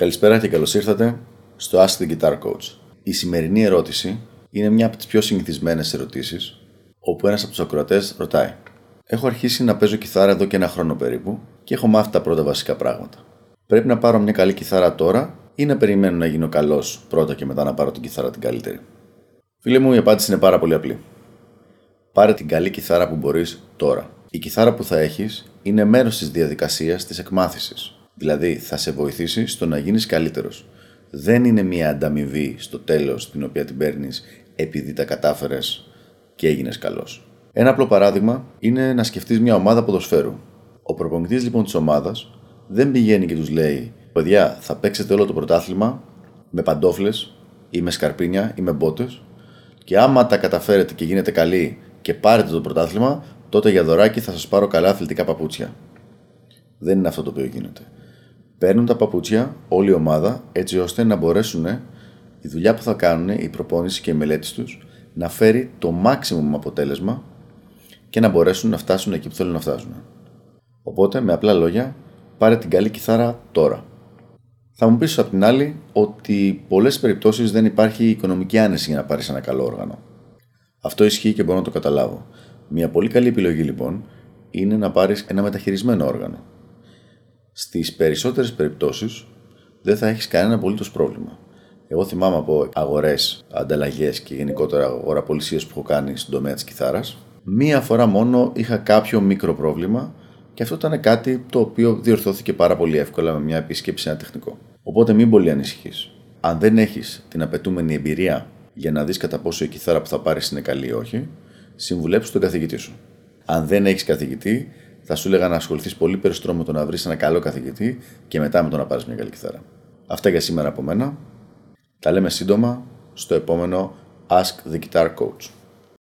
Καλησπέρα και καλώς ήρθατε στο Ask the Guitar Coach. Η σημερινή ερώτηση είναι μια από τις πιο συνηθισμένες ερωτήσεις, όπου ένας από τους ακροατές ρωτάει: Έχω αρχίσει να παίζω κιθάρα εδώ και ένα χρόνο περίπου και έχω μάθει τα πρώτα βασικά πράγματα. Πρέπει να πάρω μια καλή κιθάρα τώρα ή να περιμένω να γίνω καλός πρώτα και μετά να πάρω την κιθάρα την καλύτερη; Φίλε μου, η απάντηση είναι πάρα πολύ απλή. Πάρε την καλή κιθάρα που μπορείς τώρα. Η κιθάρα που θα έχεις είναι μέρος της διαδικασίας της εκμάθησης. Δηλαδή, θα σε βοηθήσει στο να γίνεις καλύτερος. Δεν είναι μια ανταμοιβή στο τέλος την οποία την παίρνεις επειδή τα κατάφερες και έγινες καλός. Ένα απλό παράδειγμα είναι να σκεφτείς μια ομάδα ποδοσφαίρου. Ο προπονητής λοιπόν της ομάδας δεν πηγαίνει και τους λέει: Παιδιά, θα παίξετε όλο το πρωτάθλημα με παντόφλες ή με σκαρπίνια ή με μπότες και άμα τα καταφέρετε και γίνετε καλοί και πάρετε το πρωτάθλημα, τότε για δωράκι θα σας πάρω καλά αθλητικά παπούτσια. Δεν είναι αυτό το οποίο γίνεται. Παίρνουν τα παπούτσια όλη η ομάδα έτσι ώστε να μπορέσουν η δουλειά που θα κάνουν, η προπόνηση και η μελέτη τους να φέρει το maximum αποτέλεσμα και να μπορέσουν να φτάσουν εκεί που θέλουν να φτάσουν. Οπότε, με απλά λόγια, πάρε την καλή κιθάρα τώρα. Θα μου πεις από την άλλη ότι πολλές περιπτώσεις δεν υπάρχει οικονομική άνεση για να πάρεις ένα καλό όργανο. Αυτό ισχύει και μπορώ να το καταλάβω. Μια πολύ καλή επιλογή λοιπόν είναι να πάρεις ένα μεταχειρισμένο όργανο. Στις περισσότερες περιπτώσεις δεν θα έχεις κανένα απολύτως πρόβλημα. Εγώ θυμάμαι από αγορές, ανταλλαγές και γενικότερα αγοραπολισίες που έχω κάνει στον τομέα της κιθάρας. Μία φορά μόνο είχα κάποιο μικρό πρόβλημα και αυτό ήταν κάτι το οποίο διορθώθηκε πάρα πολύ εύκολα με μια επίσκεψη σε ένα τεχνικό. Οπότε μην πολύ ανησυχείς. Αν δεν έχεις την απαιτούμενη εμπειρία για να δεις κατά πόσο η κιθάρα που θα πάρεις είναι καλή ή όχι, συμβουλέψου τον καθηγητή σου. Αν δεν έχεις καθηγητή, θα σου έλεγα να ασχοληθείς πολύ περισσότερο με το να βρεις ένα καλό καθηγητή και μετά με το να πάρεις μια καλή κιθάρα. Αυτά για σήμερα από μένα. Τα λέμε σύντομα στο επόμενο Ask the Guitar Coach.